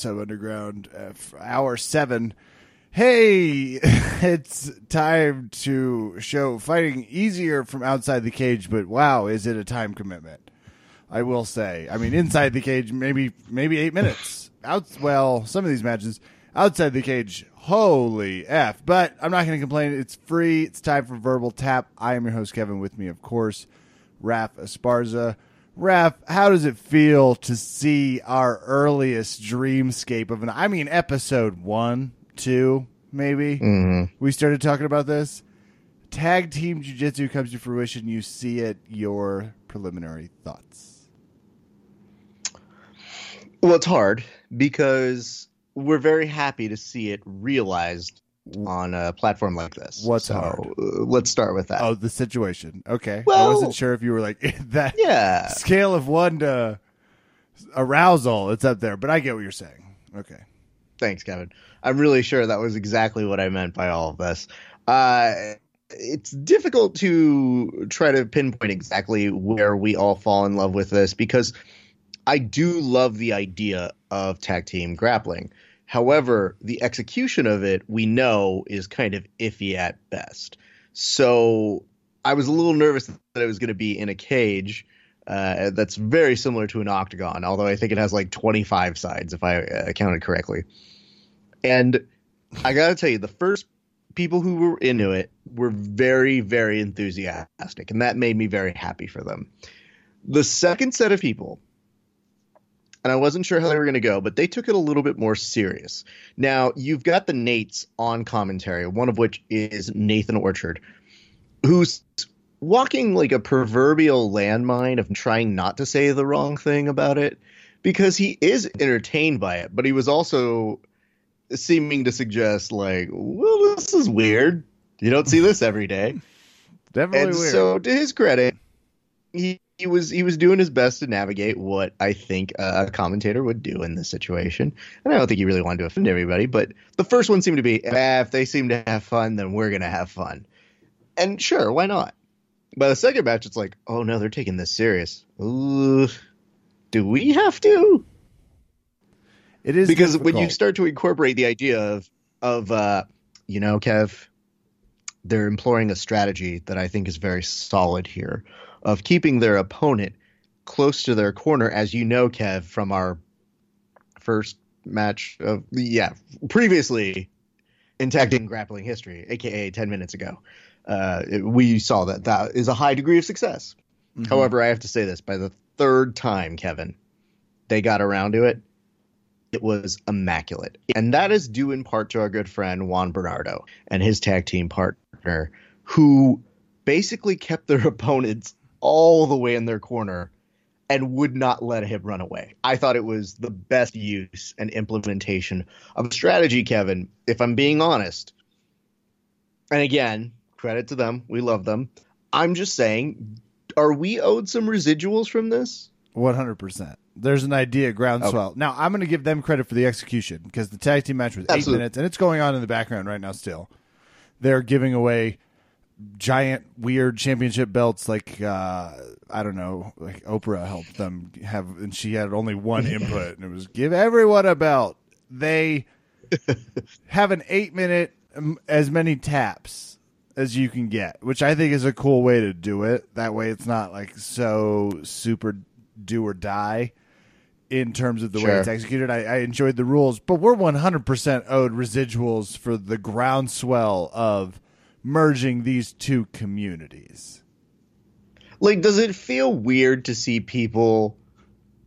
Sub Underground uh, hour seven. Hey, it's time to show fighting easier from outside the cage, but wow, is it a time commitment? I will say. I mean, inside the cage, maybe maybe eight minutes. Out, well, some of these matches outside the cage, holy f! But I'm not going to complain. It's free. It's time for verbal tap. I am your host Kevin. With me, of course, Raph Esparza. Raph, how does it feel to see our earliest dreamscape of an? I mean, episode one, two, maybe. Mm-hmm. We started talking about this. Tag team jiu-jitsu comes to fruition. You see it. Your preliminary thoughts. Well, it's hard because we're very happy to see it realized on a platform like this. What's so, hard? Uh, let's start with that. Oh, the situation. Okay. I wasn't sure if you were like that yeah. scale of one to arousal. It's up there, but I get what you're saying. Okay. Thanks, Kevin. I'm really sure that was exactly what I meant by all of this. Uh, it's difficult to try to pinpoint exactly where we all fall in love with this because I do love the idea of tag team grappling. However, the execution of it we know is kind of iffy at best. So I was a little nervous that it was going to be in a cage uh, that's very similar to an octagon, although I think it has like 25 sides if I uh, counted correctly. And I got to tell you, the first people who were into it were very, very enthusiastic, and that made me very happy for them. The second set of people, and I wasn't sure how they were going to go, but they took it a little bit more serious. Now, you've got the Nates on commentary, one of which is Nathan Orchard, who's walking like a proverbial landmine of trying not to say the wrong thing about it because he is entertained by it, but he was also seeming to suggest like, well, this is weird. You don't see this every day. Definitely and weird. so, to his credit, he, he was he was doing his best to navigate what I think a commentator would do in this situation. And I don't think he really wanted to offend everybody, but the first one seemed to be, ah, if they seem to have fun, then we're gonna have fun. And sure, why not? By the second match, it's like, oh no, they're taking this serious. Ooh, do we have to? it is because when you start to incorporate the idea of of uh, you know, Kev, they're employing a strategy that I think is very solid here of keeping their opponent close to their corner, as you know, Kev, from our first match of yeah, previously in tag team grappling history, aka ten minutes ago. Uh, it- we saw that that is a high degree of success. Mhm. However, I have to say this: by the third time, Kevin, they got around to it. It was immaculate, and that is due in part to our good friend Juan Bernardo and his tag team partner, who basically kept their opponents all the way in their corner and would not let him run away. I thought it was the best use and implementation of a strategy, Kevin. If I'm being honest, and again, credit to them, we love them. I'm just saying, are we owed some residuals from this? One hundred percent. There's an idea groundswell. Now I'm going to give them credit for the execution because the tag team match was eight minutes and it's going on in the background right now. Still, they're giving away giant weird championship belts. Like uh, I don't know, like Oprah helped them have, and she had only one input, and it was give everyone a belt. They have an eight minute um, as many taps as you can get, which I think is a cool way to do it. That way, it's not like so super do or die in terms of the way it's executed. I, I enjoyed the rules, but we're 100% owed residuals for the groundswell of merging these two communities. Like, does it feel weird to see people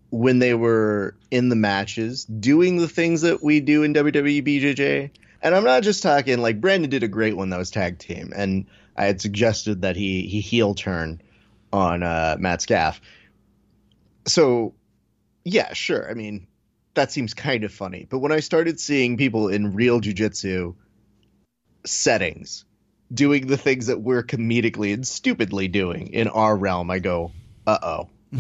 when they were in the matches doing the things that we do in WWE BJJ? And I'm not just talking like Brandon did a great one that was tag team, and I had suggested that he he heel turn on uh, Matt Scaff. So, yeah, sure. I mean, that seems kind of funny. But when I started seeing people in real jujitsu settings doing the things that we're comedically and stupidly doing in our realm, I go, uh oh.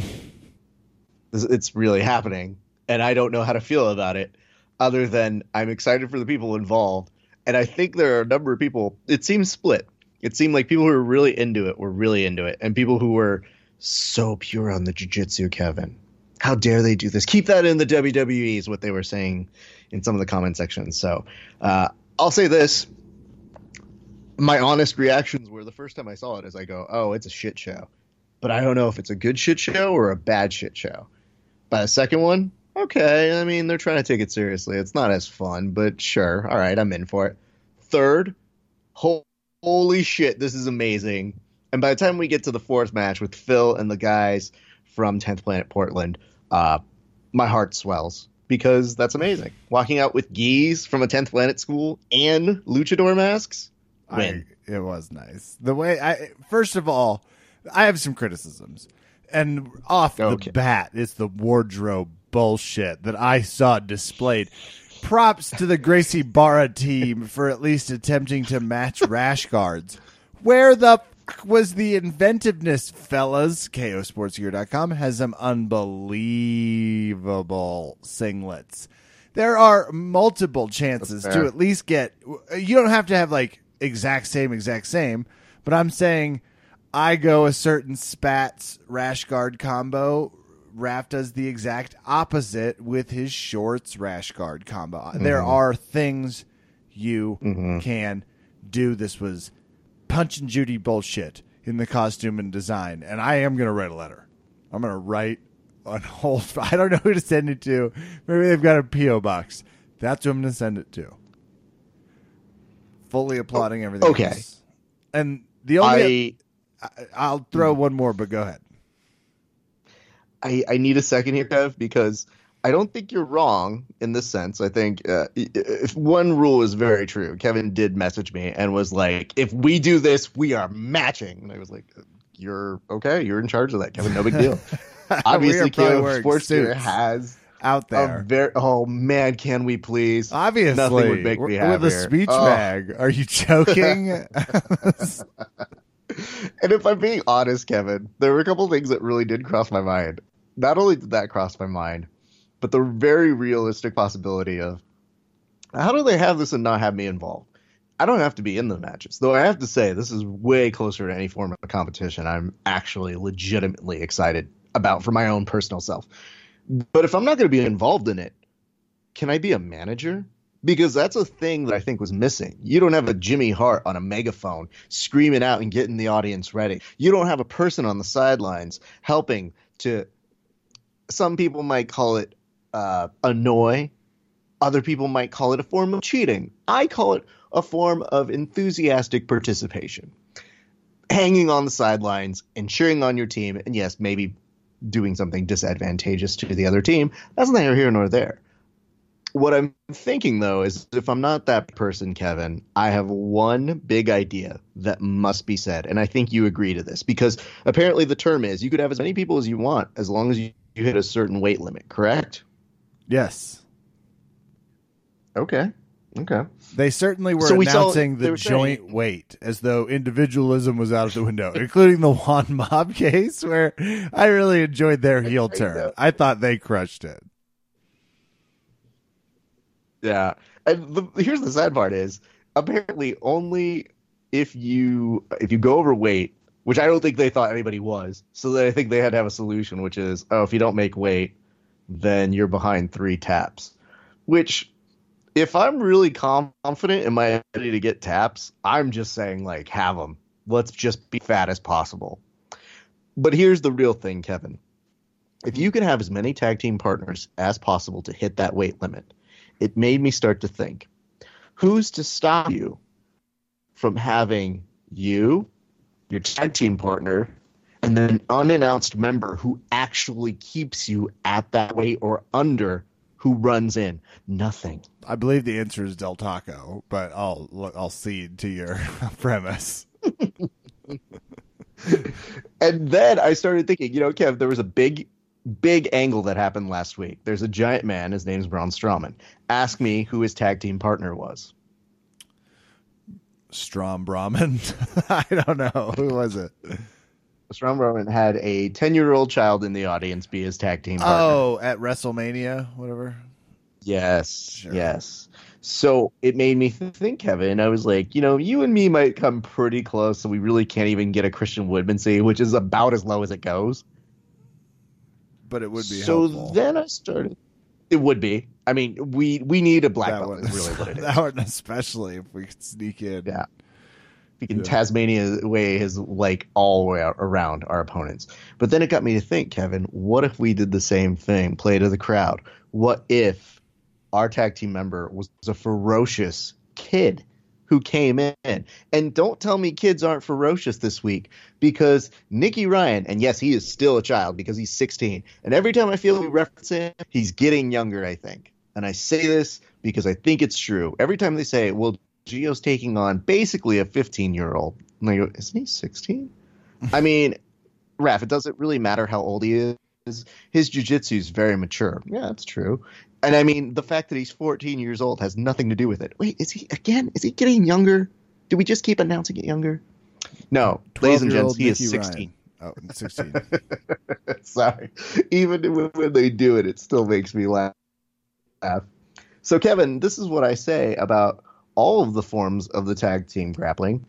it's really happening. And I don't know how to feel about it other than I'm excited for the people involved. And I think there are a number of people, it seems split. It seemed like people who were really into it were really into it. And people who were so pure on the jujitsu, Kevin. How dare they do this? Keep that in the WWE is what they were saying in some of the comment sections. So uh, I'll say this: my honest reactions were the first time I saw it is I go, "Oh, it's a shit show," but I don't know if it's a good shit show or a bad shit show. By the second one, okay, I mean they're trying to take it seriously. It's not as fun, but sure, all right, I'm in for it. Third, holy shit, this is amazing. And by the time we get to the fourth match with Phil and the guys from 10th Planet Portland, uh, my heart swells because that's amazing. Walking out with gis from a 10th Planet school and luchador masks. I, it was nice. The way I first of all, I have some criticisms. And off Okay. the bat, it's the wardrobe bullshit that I saw displayed. Props to the Gracie Barra team for at least attempting to match rash guards. Where the f- was the inventiveness, fellas? KOSportsgear.com has some unbelievable singlets. There are multiple chances to at least get. You don't have to have like exact same, exact same, but I'm saying I go a certain spats rash guard combo. Raph does the exact opposite with his shorts rash guard combo. There mm-hmm. are things you mm-hmm. can do. This was punch and Judy bullshit in the costume and design, and I am going to write a letter. I'm going to write on hold. I don't know who to send it to. Maybe they've got a PO box. That's who I'm going to send it to. Fully applauding everything. okay. else. And the only I I, I'll throw one more, but go ahead. I, I need a second here, Kev, because I don't think you're wrong in this sense. I think uh, if one rule is very true, Kevin did message me and was like, "If we do this, we are matching." And I was like, "You're okay. You're in charge of that, Kevin. No big deal." Obviously, We are probably KO wearing Sports has out there. very. Oh man, can we please? Obviously, nothing would make me happier. With a speech Oh. bag. Are you joking? And if I'm being honest, Kevin, there were a couple things that really did cross my mind. Not only did that cross my mind, but the very realistic possibility of how do they have this and not have me involved? I don't have to be in the matches, though. I have to say this is way closer to any form of competition. I'm actually legitimately excited about for my own personal self. But if I'm not going to be involved in it, can I be a manager? Because that's a thing that I think was missing. You don't have a Jimmy Hart on a megaphone screaming out and getting the audience ready. You don't have a person on the sidelines helping to. Some people might call it uh, annoy. Other people might call it a form of cheating. I call it a form of enthusiastic participation. Hanging on the sidelines and cheering on your team, and yes, maybe doing something disadvantageous to the other team. That's neither here nor there. What I'm thinking though is if I'm not that person, Kevin, I have one big idea that must be said. And I think you agree to this because apparently the term is you could have as many people as you want as long as you, you hit a certain weight limit, correct? yes. Okay. Okay. They certainly were So we announcing they the were saying- joint weight as though individualism was out of the window, including the Juan Mob case, where I really enjoyed their heel turn. know. I thought they crushed it. Yeah. And the, here's the sad part is apparently only if you if you go overweight, which I don't think they thought anybody was, so they, I think they had to have a solution, which is oh, if you don't make weight, then you're behind three taps. Which, if I'm really confident in my ability to get taps, I'm just saying like have them. Let's just be fat as possible. But here's the real thing, Kevin. If you can have as many tag team partners as possible to hit that weight limit, it made me start to think who's to stop you from having you, your tag team partner, and then an unannounced member who actually keeps you at that weight or under who runs in? Nothing. I believe the answer is Del Taco, but I'll I'll cede to your premise. And then I started thinking, you know, Kev, there was a big, big angle that happened last week. There's a giant man, his name is Braun Strowman. Ask me who his tag team partner was. Strom Brahman. I don't know who was it. Strong Roman had a 10 year old child in the audience be his tag team partner. Oh, at WrestleMania, whatever. yes. Sure. Yes. So it made me think, Kevin. I was like, you know, you and me might come pretty close, so we really can't even get a Christian Woodmansey, which is about as low as it goes. but it would be so helpful. then I started. It would be. I mean, we we need a black that belt. one, Is really what it is. that one especially if we could sneak in. Yeah. We Yeah. Tasmania way is like all the way out around our opponents. But then it got me to think, Kevin, what if we did the same thing, play to the crowd? What if our tag team member was a ferocious kid who came in? And don't tell me kids aren't ferocious this week because Nicky Ryan, and yes, he is still a child because he's 16. And every time I feel we reference him, he's getting younger, I think. And I say this because I think it's true. Every time they say, well, Geo's taking on basically a 15 year old. Isn't he 16? I mean, Raph, it doesn't really matter how old he is. His jujitsu is very mature. Yeah, that's true. And I mean, the fact that he's 14 years old has nothing to do with it. Wait, is he again? Is he getting younger? Do we just keep announcing it younger? No, ladies and gents, 12-year-old he is 16. Ryan. Oh, 16. Sorry. Even when they do it, it still makes me laugh. So, Kevin, this is what I say about all of the forms of the tag team grappling.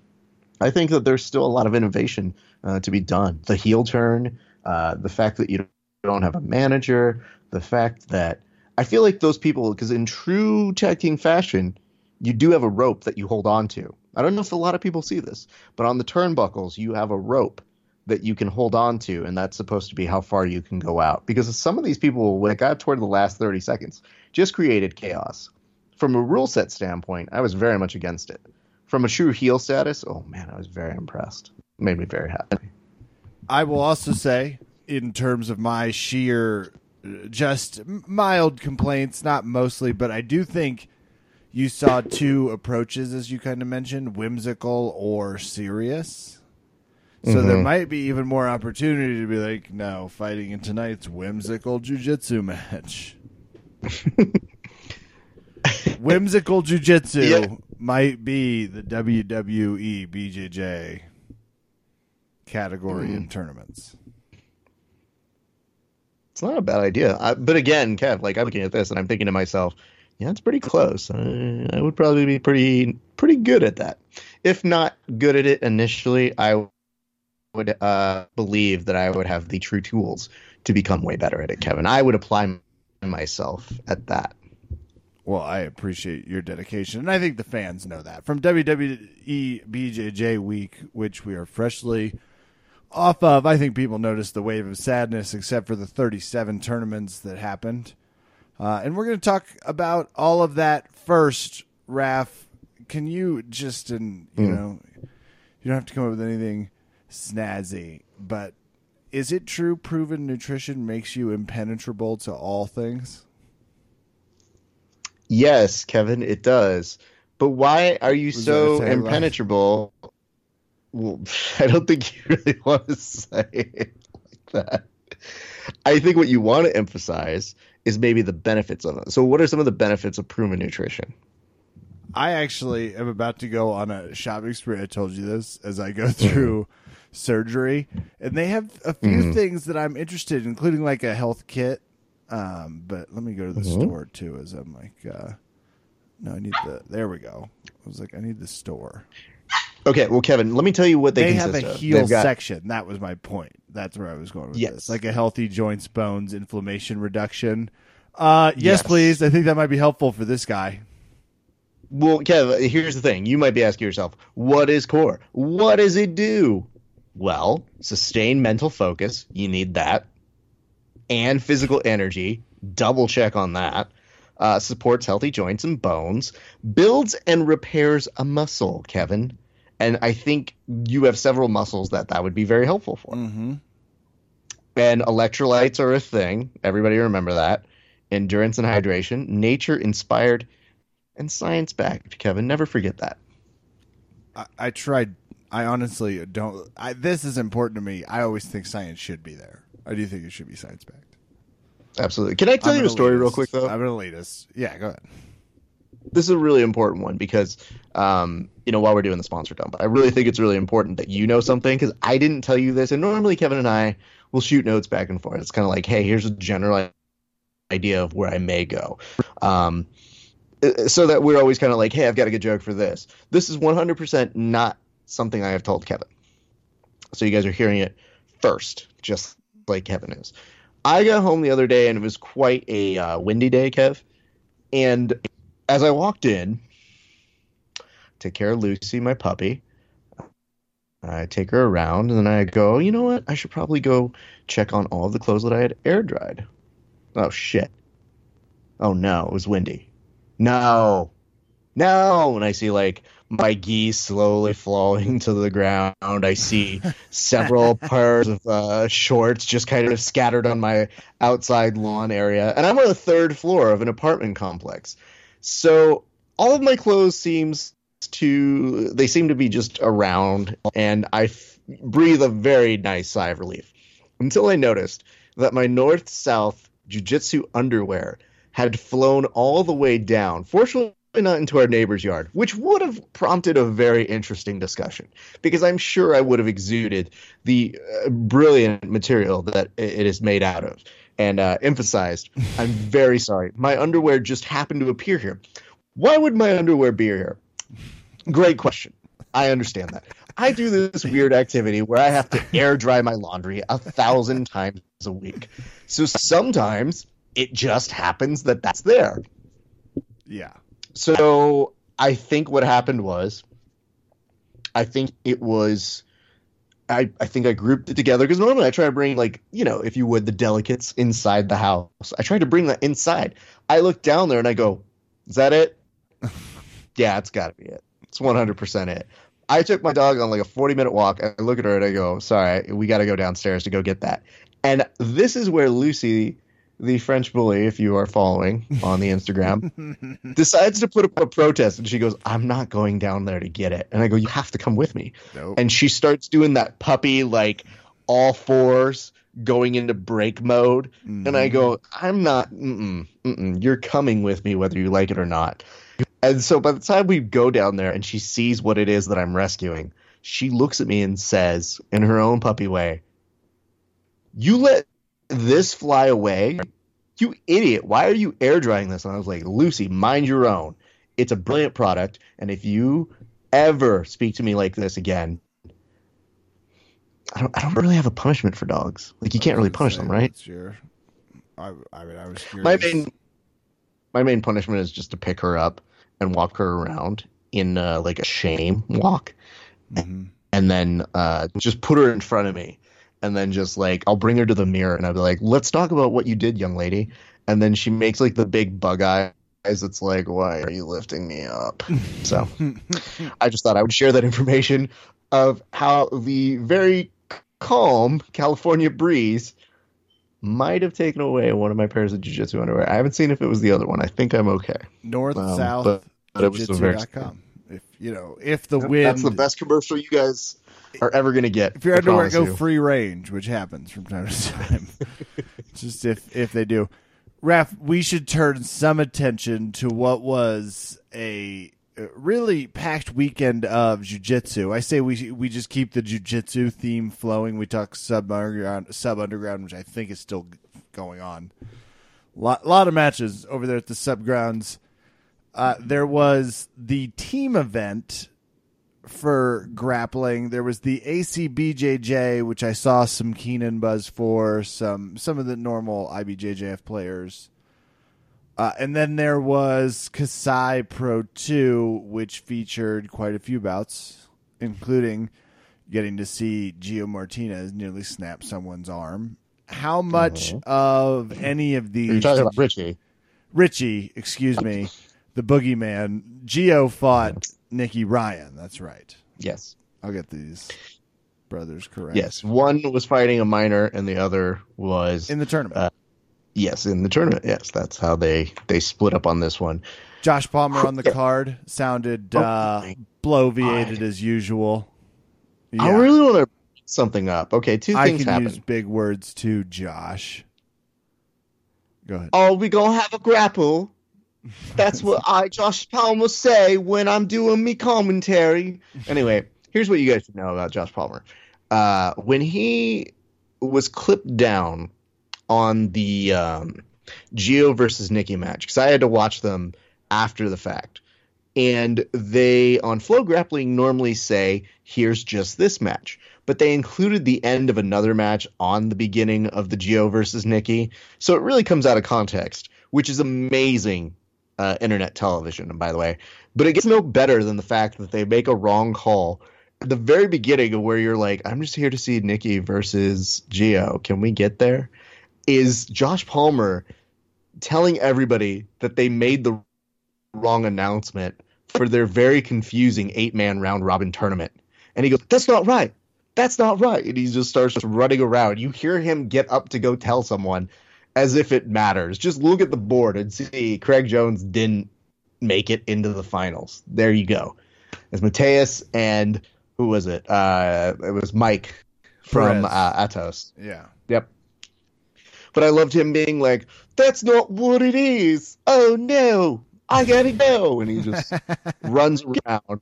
I think that there's still a lot of innovation uh, to be done. The heel turn, uh, the fact that you don't have a manager, the fact that I feel like those people, because in true tag team fashion, you do have a rope that you hold on to. I don't know if a lot of people see this, but on the turnbuckles, you have a rope that you can hold on to, and that's supposed to be how far you can go out. Because some of these people, when it got toward the last 30 seconds, just created chaos. From a rule set standpoint, I was very much against it. From a true heel status, oh man, I was very impressed. made me very happy. I will also say, in terms of my sheer, just mild complaints, not mostly, but I do think you saw two approaches, as you kind of mentioned, whimsical or serious. So there mm-hmm. might be even more opportunity to be like, no, fighting in tonight's whimsical jujitsu match. whimsical jujitsu Yeah. might be the WWE BJJ category in tournaments. It's not a bad idea. I, but again, Kev, like I'm looking at this and I'm thinking to myself, yeah, it's pretty close. I, I would probably be pretty pretty good at that. If not good at it initially, I would uh, believe that I would have the true tools to become way better at it, Kevin. I would apply myself at that. Well, I appreciate your dedication, and I think the fans know that from WWE BJJ Week, which we are freshly off of. I think people noticed the wave of sadness, except for the 37 tournaments that happened. Uh, and we're going to talk about all of that first. Raf, can you just and you know, you don't have to come up with anything snazzy, but is it true proven nutrition makes you impenetrable to all things? Yes, Kevin, it does. But why are you so that a tagline? impenetrable? Well, I don't think you really want to say it like that. I think what you want to emphasize is maybe the benefits of it. So, what are some of the benefits of proven nutrition? I actually am about to go on a shopping spree. I told you this as I go through surgery, and they have a few mm-hmm. things that I'm interested in, including like a health kit. Um, but let me go to the store too. As I'm like, uh, no, I need the. There we go. I was like, I need the store. Okay, well, Kevin, let me tell you what they, They, have a heel got- section. That was my point. That's where I was going with Yes. this. Like a healthy joints, bones, inflammation reduction. Uh, yes, Yes. please. I think that might be helpful for this guy. Well, Kev, here's the thing. You might be asking yourself, what is core? What does it do? Well, sustain mental focus. You need that. And physical energy. Double check on that. Uh, supports healthy joints and bones. Builds and repairs a muscle, Kevin. And I think you have several muscles that that would be very helpful for. Mm-hmm. And electrolytes are a thing. Everybody remember that. Endurance and hydration. Nature inspired and science backed, Kevin. Never forget that. I, I tried. I honestly don't. I, this is important to me. I always think science should be there. I do think it should be science backed. Absolutely. Can I tell I'm you a story real quick though? I'm an elitist. Yeah, go ahead. This is a really important one because, um, you know, while we're doing the sponsor dump, I really think it's really important that you know something because I didn't tell you this, and normally Kevin and I will shoot notes back and forth. It's kind of like, hey, here's a general idea of where I may go. Um, uh, so that we're always kind of like, hey, I've got a good joke for this. This is 100% not something I have told Kevin. So you guys are hearing it first, just like Kevin is. I got home the other day and it was quite a uh, windy day, Kev. And as I walked in, take care of Lucy, my puppy. I take her around and then I go, you know what? I should probably go check on all the clothes that I had air dried. Oh shit. Oh no, it was windy. No. No. And I see like my gis slowly falling to the ground. I see several pairs of uh, shorts just kind of scattered on my outside lawn area. And I'm on the third floor of an apartment complex. So all of my clothes seems to they seem to be just around and I f- breathe a very nice sigh of relief until I noticed that my north south jujitsu underwear had flown all the way down. Fortunately, not into our neighbor's yard, which would have prompted a very interesting discussion because I'm sure I would have exuded the uh, brilliant material that it is made out of and uh, emphasized, I'm very sorry. My underwear just happened to appear here. Why would my underwear be here? Great question. I understand that. I do this weird activity where I have to air dry my laundry a thousand times a week. So sometimes it just happens that that's there. Yeah. So I think what happened was, I think it was, I, I think I grouped it together because normally I try to bring like you know if you would the delicates inside the house. I tried to bring that inside. I look down there and I go, is that it? yeah, it's got to be it. It's 100% it. I took my dog on like a 40 minute walk. I look at her and I go, sorry, we got to go downstairs to go get that. And this is where Lucy, the French bully, if you are following on the Instagram, decides to put up a protest. And she goes, I'm not going down there to get it. And I go, you have to come with me. Nope. And she starts doing that puppy, like all fours going into break mode. And I mm-hmm. go, I'm not, mm-mm, mm-mm, you're coming with me whether you like it or not. And so by the time we go down there and she sees what it is that I'm rescuing, she looks at me and says, in her own puppy way, You let this fly away? You idiot. Why are you air drying this? And I was like, Lucy, mind your own. It's a brilliant product. And if you ever speak to me like this again, I don't, I don't really have a punishment for dogs. Like, you can't really punish them, right? Your, I, I mean, I was curious. My main my main punishment is just to pick her up and walk her around in uh, like a shame walk, Mhm. and then uh, just put her in front of me, and then just like I'll bring her to the mirror and I'll be like, "Let's talk about what you did, young lady," and then she makes like the big bug eyes. It's like, why are you lifting me up? So I just thought I would share that information of how the very calm California breeze might have taken away one of my pairs of jiu-jitsu underwear. I haven't seen if it was the other one. I think I'm okay. North Um, South but- but it was very- If you know, if the wind, That's the best commercial you guys are ever going to get. if your underwear go you. free range, which happens from time to time, just if if they do, Raph, we should turn some attention to what was a really packed weekend of jujitsu. I say we we just keep the jujitsu theme flowing. We talk sub underground, sub underground, which I think is still going on. Lot lot of matches over there at the sub grounds. Uh, there was the team event for grappling. There was the ACBJJ, which I saw some Keenan buzz for, some some of the normal IBJJF players. Uh, and then there was Kasai Pro 2, which featured quite a few bouts, including getting to see Geo Martinez nearly snap someone's arm. How much of any of these You're talking about Richie. Richie, excuse me, the boogeyman. Geo fought Nicky Ryan. That's right. Yes. I'll get these brothers correct. Yes. One was fighting a minor, and the other was In the tournament. Uh, yes in the tournament. Yes, that's how they they split up on this one. Josh Palmer on the card sounded uh, my bloviated as usual. I really want to something up. Okay, two I things can happen. use big words too, Josh. Go ahead. Oh, we gonna have a grapple. That's what I, Josh Palmer, say when I'm doing me commentary. Anyway, here's what you guys should know about Josh Palmer. Uh, when he was clipped down on the um, Geo versus Nicky match, because I had to watch them after the fact, and they on Flow Grappling normally say, "Here's just this match," but they included the end of another match on the beginning of the Geo versus Nicky. So it really comes out of context, which is amazing uh, internet television, by the way. But it gets no better than the fact that they make a wrong call at the very beginning of where you're like, I'm just here to see Nicky versus Geo. Can we get there? Is Josh Palmer telling everybody that they made the wrong announcement for their very confusing eight man round robin tournament. And he goes, That's not right. That's not right. And he just starts just running around. You hear him get up to go tell someone as if it matters. Just look at the board and see Craig Jones didn't make it into the finals. There you go. As Mateus and who was it? Uh, it was Mike from uh, Atos. Yeah. Yep. But I loved him being like, "That's not what it is." Oh no, I gotta go, and he just runs around.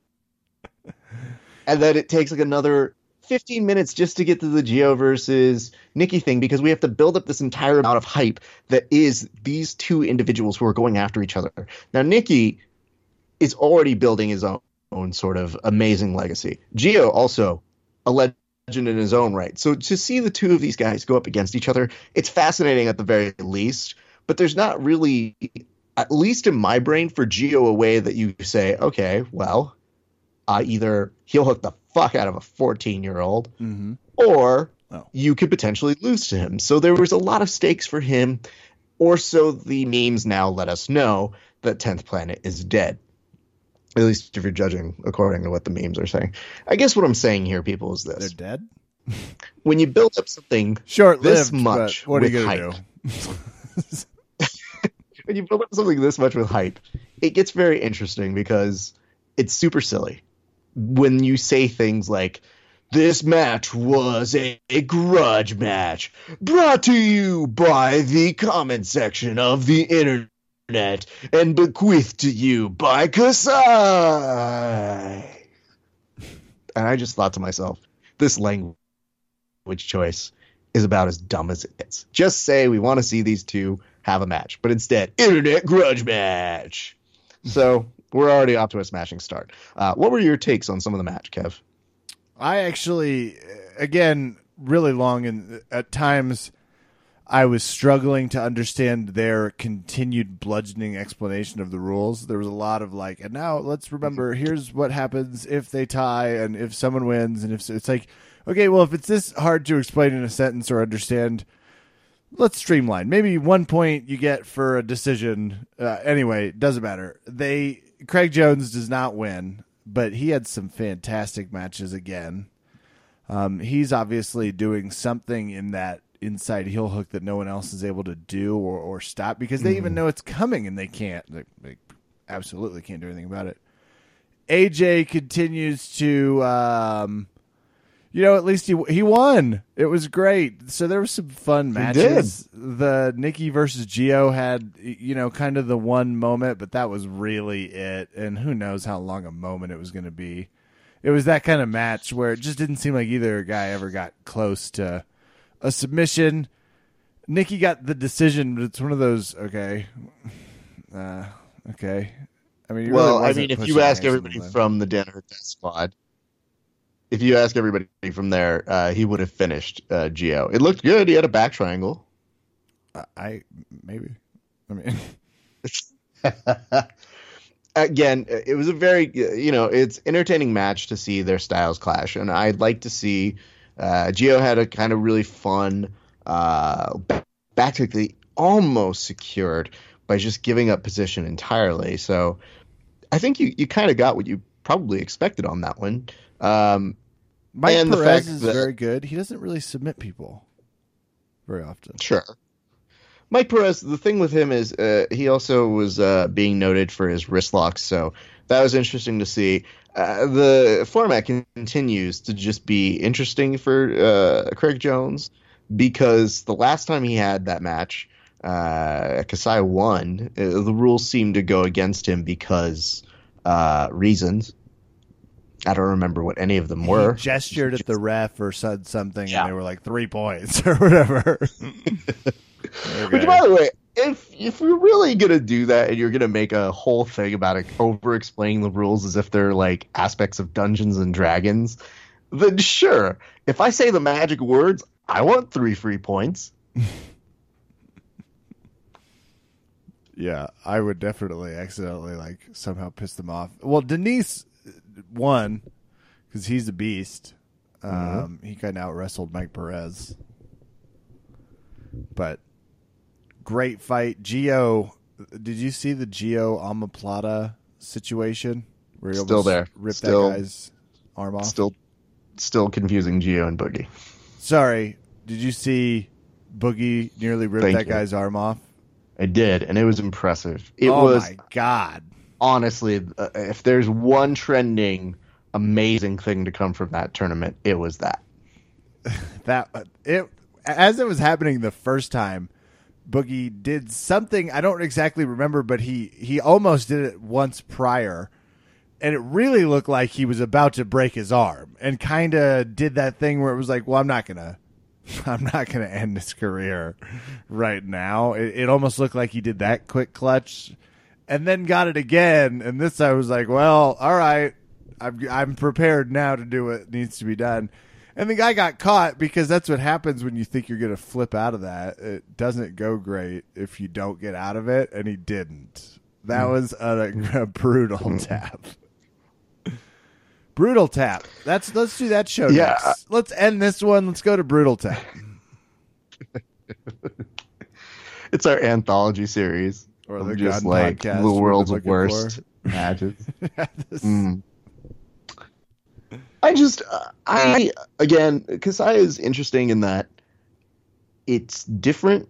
And then it takes like another 15 minutes just to get to the Geo versus Nicky thing because we have to build up this entire amount of hype that is these two individuals who are going after each other. Now, Nicky is already building his own, own sort of amazing legacy. Geo also a legend in his own right. So to see the two of these guys go up against each other, it's fascinating at the very least, but there's not really at least in my brain for Geo a way that you say, okay, well, I either he'll hook the fuck out of a 14 year old Mm-hmm. or Oh. you could potentially lose to him. So there was a lot of stakes for him, or so the memes now let us know that 10th Planet is dead. At least if you're judging according to what the memes are saying. I guess what I'm saying here, people, is this. They're dead. When you build up something, Short This much What are you with gonna hype. do? when you build up something this much with hype, it gets very interesting because it's super silly. When you say things like, this match was a, a grudge match brought to you by the comment section of the internet and bequeathed to you by Kasai. And I just thought to myself, this language choice is about as dumb as it gets. Just say we want to see these two have a match, but instead, internet grudge match. So we're already off to a smashing start. Uh, what were your takes on some of the match, Kev? I actually, again, really long and at times I was struggling to understand their continued bludgeoning explanation of the rules. There was a lot of like, and now let's remember here's what happens if they tie and if someone wins. And if it's like, okay, well, if it's this hard to explain in a sentence or understand, let's streamline. Maybe one point you get for a decision. Uh, anyway, doesn't matter. They Craig Jones does not win, but he had some fantastic matches again. Um, he's obviously doing something in that inside heel hook that no one else is able to do or, or stop because they even know it's coming and they can't. They, they absolutely can't do anything about it. AJ continues to um, you know, at least he he won. It was great. So there was some fun matches. The Nicky versus Geo had you know kind of the one moment, but that was really it. And who knows how long a moment it was going to be. It was that kind of match where it just didn't seem like either guy ever got close to a submission. Nicky got the decision, but it's one of those okay, uh, okay. I mean, he really well, I mean, if you ask everybody then. from the Danaher Death Squad, if you ask everybody from there, uh, he would have finished uh, Geo. It looked good. He had a back triangle. I, I maybe. I mean, Again, it was a very, you know, it's entertaining match to see their styles clash, and I'd like to see. Uh, Geo had a kind of really fun, uh, back, back to the almost secured by just giving up position entirely. So, I think you you kind of got what you probably expected on that one. Um, Mike And Perez is that- very good. He doesn't really submit people very often. Sure. Mike Perez, the thing with him is uh, he also was uh, being noted for his wrist locks, so that was interesting to see. Uh, the format continues to just be interesting for uh, Craig Jones because the last time he had that match, uh, Kasai won. Uh, the rules seemed to go against him because uh, reasons. I don't remember what any of them were. He gestured at the ref or said something, Yeah. and they were like three points or whatever. Which, by the way, if if you're really gonna do that and you're gonna make a whole thing about it, over explaining the rules as if they're like aspects of Dungeons and Dragons, then sure. If I say the magic words, I want three free points. Yeah, I would definitely accidentally like somehow piss them off. Well, Diniz won because he's a beast. Um, He kind of out wrestled Mike Perez, but great fight. Geo, did you see the Geo Omoplata situation where he Still there. ripped Still- that guy's arm off? Still, still confusing Geo and Boogie. Sorry, did you see Boogie nearly rip Thank that you. guy's arm off? I did, and it was impressive. It oh was my god! Honestly, uh, if there's one trending amazing thing to come from that tournament, it was that. that it as it was happening the first time boogie did something i don't exactly remember but he he almost did it once prior and it really looked like he was about to break his arm and kind of did that thing where it was like well i'm not gonna i'm not gonna end his career right now it, it almost looked like he did that quick clutch and then got it again and this i was like well all right i'm, I'm prepared now to do what needs to be done and the guy got caught because that's what happens when you think you're going to flip out of that. It doesn't go great if you don't get out of it, and he didn't. That hmm. was a, a brutal hmm. tap. brutal tap. That's let's do that show Yeah. next. Let's end this one. Let's go to brutal tap. It's our anthology series. Or of the just gun like podcast the we've world's been looking worst matches. This- Mm. I just, uh, I again, Kasai is interesting in that it's different,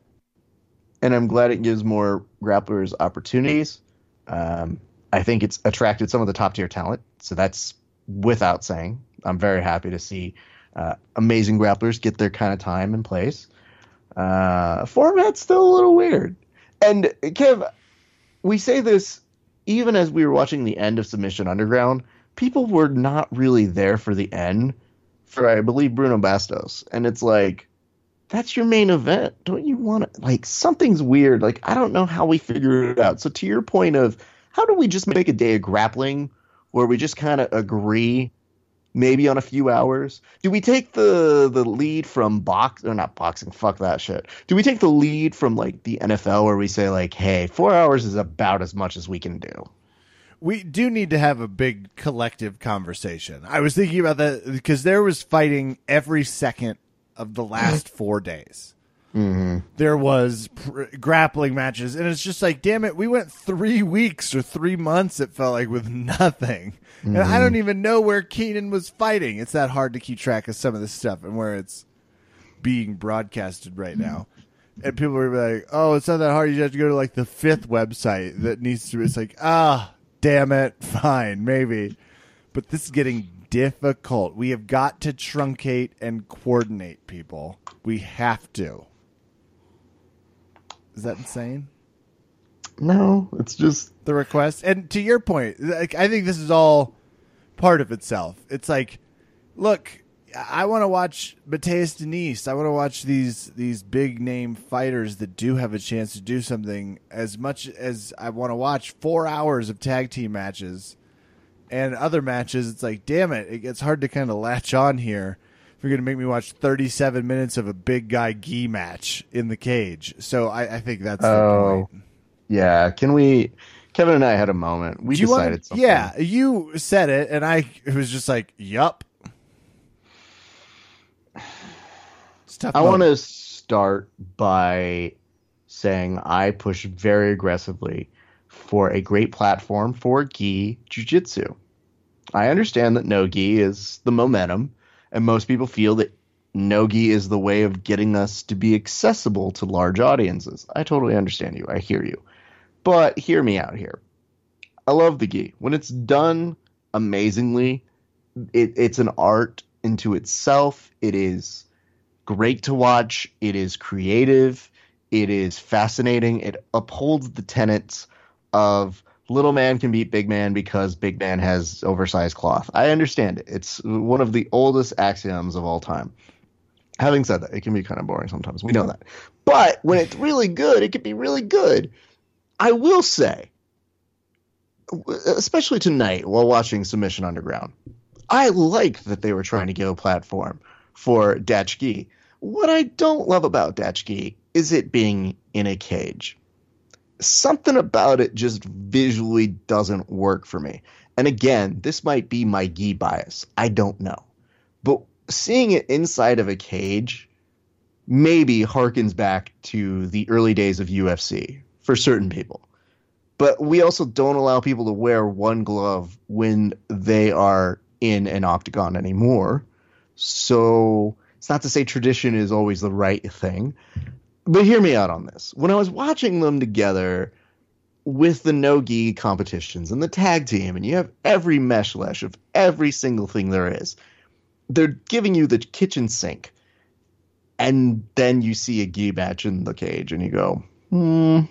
and I'm glad it gives more grapplers opportunities. Um, I think it's attracted some of the top tier talent, so that's without saying. I'm very happy to see uh, amazing grapplers get their kind of time and place. Uh, format's still a little weird, and Kev, we say this even as we were watching the end of Submission Underground, people were not really there for the end for I believe Bruno Bastos. And it's like that's your main event. Don't you want to like something's weird. Like I don't know how we figure it out. So to your point of how do we just make a day of grappling where we just kind of agree maybe on a few hours? Do we take the the lead from box or not boxing? Fuck that shit. Do we take the lead from like the NFL where we say like, hey, four hours is about as much as we can do? we do need to have a big collective conversation. I was thinking about that because there was fighting every second of the last four days. There was pr- grappling matches, and it's just like, damn it, we went three weeks or three months. It felt like with nothing, and I don't even know where Keenan was fighting. It's that hard to keep track of some of this stuff and where it's being broadcasted right now. And people are like, "Oh, it's not that hard. You just have to go to like the fifth website that needs to." Be it's like, ah, damn it, fine, maybe, but this is getting difficult. We have got to truncate and coordinate, people. We have to. Is that insane? No, it's just the request. And to your point, like, I think this is all part of itself. It's like, look, I want to watch Mateus Diniz. I want to watch these these big name fighters that do have a chance to do something. As much as I want to watch four hours of tag team matches and other matches, it's like, damn it, it gets hard to kind of latch on here. You're going to make me watch 37 minutes of a big guy gi match in the cage, so I, I think that's Oh. the point. yeah. Can we? Kevin and I had a moment. We Do you wanna- decided something. Yeah, you said it, and I it was just like, "Yup." It's tough. I want to start by saying I push very aggressively for a great platform for gi jiu-jitsu. I understand that no gi is the momentum, and most people feel that nogi is the way of getting us to be accessible to large audiences. I totally understand you. I hear you. But hear me out here. I love the gi. When it's done amazingly, it, it's an art into itself. It is great to watch. It is creative. It is fascinating. It upholds the tenets of little man can beat big man because big man has oversized cloth. I understand it. It's one of the oldest axioms of all time. Having said that, it can be kind of boring sometimes. We know that. But when it's really good, it can be really good. I will say, especially tonight while watching Submission Underground, I like that they were trying to give a platform for Dachki. What I don't love about Dachki is it being in a cage. Something about it just visually doesn't work for me. And again, this might be my gi bias. I don't know. But seeing it inside of a cage maybe harkens back to the early days of UFC for certain people. But we also don't allow people to wear one glove when they are in an octagon anymore. So it's not to say tradition is always the right thing. But hear me out on this. When I was watching them together with the no gi competitions and the tag team, and you have every mesh lesh of every single thing there is, they're giving you the kitchen sink. And then you see a gi match in the cage, and you go, hmm,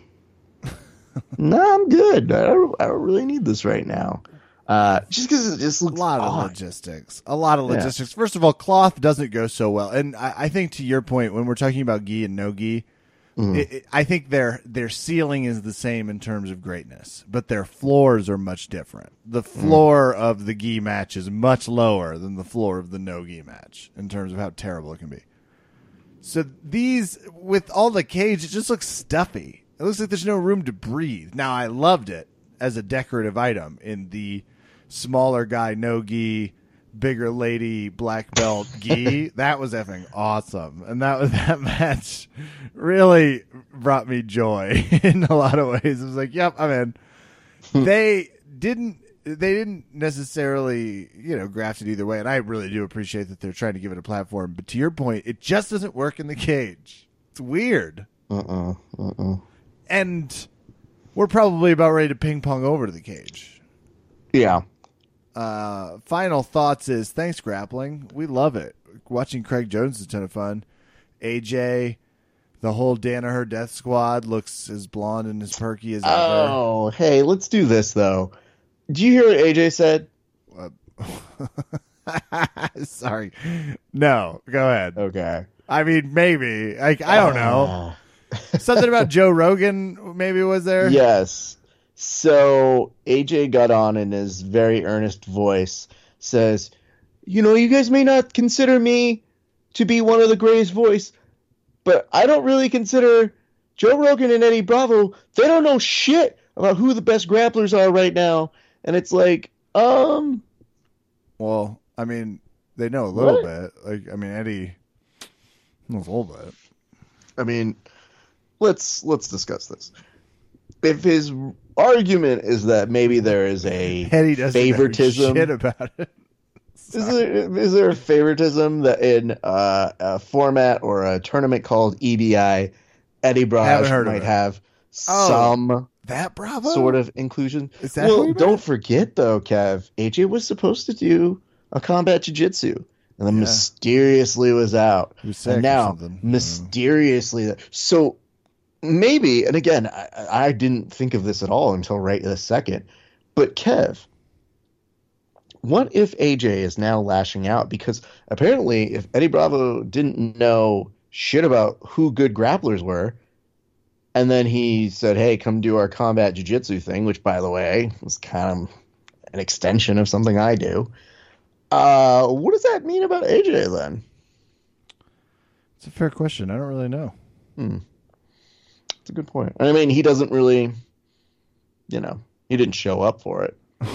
no, I'm good. I don't, I don't really need this right now. Uh, just because it just looks a lot odd. of logistics. A lot of Yeah. logistics. First of all, cloth doesn't go so well, and I, I think to your point, when we're talking about gi and no gi, Mm-hmm. it, it- I think their their ceiling is the same in terms of greatness, but their floors are much different. The Mm-hmm. floor of the gi match is much lower than the floor of the no gi match in terms of how terrible it can be. So these, with all the cage, it just looks stuffy. It looks like there's no room to breathe. Now I loved it as a decorative item in the smaller guy no gi, bigger lady black belt gi. that was effing awesome, and that was that match really brought me joy in a lot of ways. It was like, yep, I'm in. Hmm. they didn't. They didn't necessarily, you know, graft it either way, and I really do appreciate that they're trying to give it a platform. But to your point, it just doesn't work in the cage. It's weird, Uh-uh, uh-uh. and we're probably about ready to ping pong over to the cage. Yeah. Uh, final thoughts is thanks grappling. We love it. Watching Craig Jones is a ton of fun. AJ, the whole Danaher Death Squad looks as blonde and as perky as ever. Oh, hey, let's do this though. Do you hear what AJ said? Sorry, no. Go ahead. Okay. I mean, maybe. Like I don't know. Something about Joe Rogan. Maybe was there. Yes. So AJ got on in his very earnest voice says, "You know, you guys may not consider me to be one of the greatest voice, but I don't really consider Joe Rogan and Eddie Bravo. They don't know shit about who the best grapplers are right now." And it's like, um, Well, I mean, they know a little What? bit. Like, I mean, Eddie knows a little bit. I mean, let's let's discuss this. If his argument is that maybe there is a Eddie doesn't know favoritism shit about it. Is there, is there a favoritism that in uh, a format or a tournament called EBI, Eddie Braj might have Oh. some That Bravo sort of inclusion? Is that well, don't forget though, Kev. AJ was supposed to do a combat jiu-jitsu, and then Yeah. mysteriously was out. And now mysteriously, so maybe. And again, I, I didn't think of this at all until right this second. But Kev, what if AJ is now lashing out because apparently, if Eddie Bravo didn't know shit about who good grapplers were, and then he said, "Hey, come do our combat jiu-jitsu thing," which, by the way, was kind of an extension of something I do. Uh, what does that mean about AJ then? It's a fair question. I don't really know. It's a good point. I mean, he doesn't really, you know, he didn't show up for it.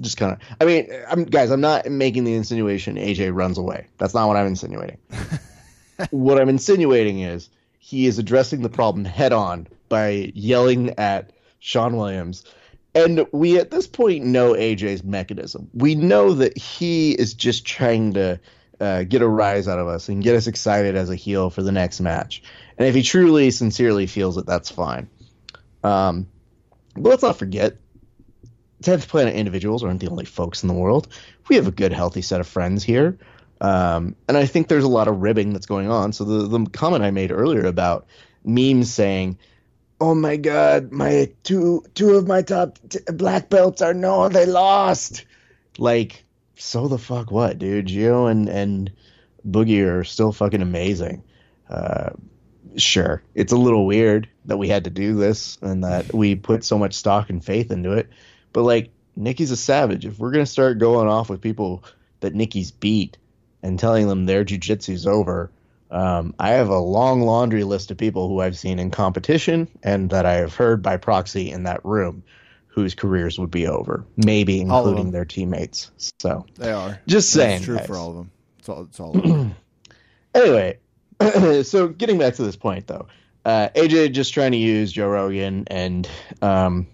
Just kind of. I mean, I'm guys. I'm not making the insinuation AJ runs away. That's not what I'm insinuating. what I'm insinuating is he is addressing the problem head on by yelling at Sean Williams. And we at this point know AJ's mechanism. We know that he is just trying to uh, get a rise out of us and get us excited as a heel for the next match. And if he truly, sincerely feels it, that's fine. Um, but let's not forget, 10th Planet individuals aren't the only folks in the world. We have a good, healthy set of friends here. Um, and I think there's a lot of ribbing that's going on. So the, the comment I made earlier about memes saying, "Oh my God, my two two of my top t- black belts are no, they lost." Like, so the fuck what, dude? Geo and and Boogie are still fucking amazing. Uh, sure, it's a little weird that we had to do this and that we put so much stock and faith into it, but like, Nicky's a savage. If we're gonna start going off with people that Nicky's beat and telling them their jujitsu's over, um, I have a long laundry list of people who I've seen in competition and that I have heard by proxy in that room whose careers would be over, maybe including their teammates. So They are. just saying, That's true guys. for all of them. It's all. It's all. of them. Anyway, so getting back to this point though, uh, AJ just trying to use Joe Rogan and um,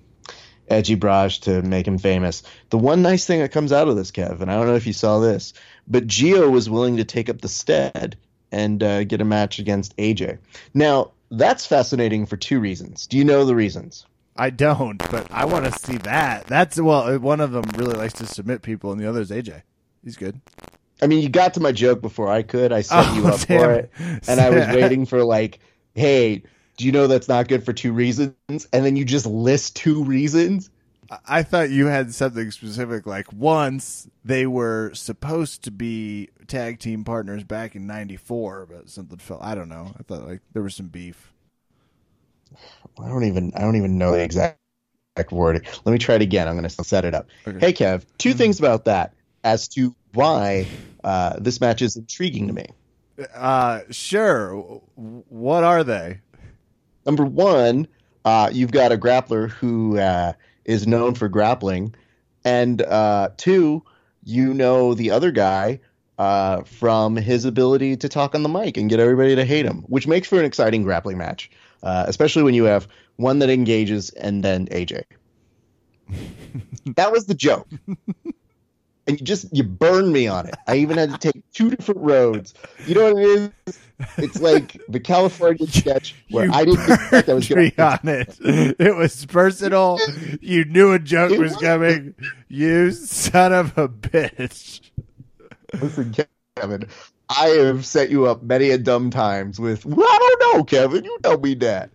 Edgy Braj to make him famous. The one nice thing that comes out of this, Kev, and I don't know if you saw this, but Geo was willing to take up the stead and uh, get a match against AJ. Now that's fascinating for two reasons. Do you know the reasons? I don't, but I want to see that. That's well, one of them really likes to submit people, and the other is AJ. He's good. I mean, you got to my joke before I could. I set Oh, you up damn for it. and I was waiting for like, hey, do you know that's not good for two reasons? And then you just list two reasons. I- thought you had something specific. Like once they were supposed to be tag team partners back in '94, but something fell. I don't know. I thought like there was some beef. I don't even I don't even know the exact wording. Let me try it again. I'm going to set it up. Okay. Hey, Kev, two mm-hmm. things about that as to why uh, this match is intriguing to me. Uh, sure. What are they? Number one, uh, you've got a grappler who uh, is known for grappling, and uh, two, you know the other guy uh, from his ability to talk on the mic and get everybody to hate him, which makes for an exciting grappling match, uh, especially when you have one that engages and then AJ. that was the joke. And you just you burned me on it. I even had to take two different roads. You know what it is? It's like the California sketch where You I didn't expect I was going me on it. It was personal. You knew a joke was was. coming. You son of a bitch. Listen, Kevin, I have set you up many a dumb times with, well, I don't know, Kevin, you know me that.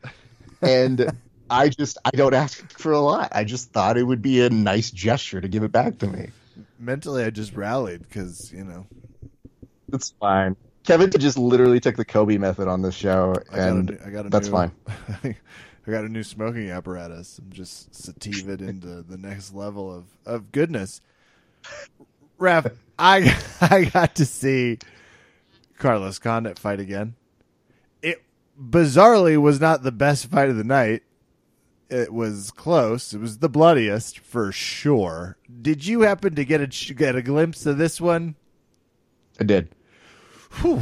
And I just, I don't ask for a lot. I just thought it would be a nice gesture to give it back to me. Mentally, I just rallied because you know It's fine. Kevin just literally took the Kobe method on this show, I got a and I got a that's new- fine. I got a new smoking apparatus. I'm just sativa into the next level of, of goodness. Ref, I I got to see Carlos Condit fight again. It bizarrely was not the best fight of the night. It was close. It was the bloodiest for sure. Did you happen to get a get a glimpse of this one? I did. Whew.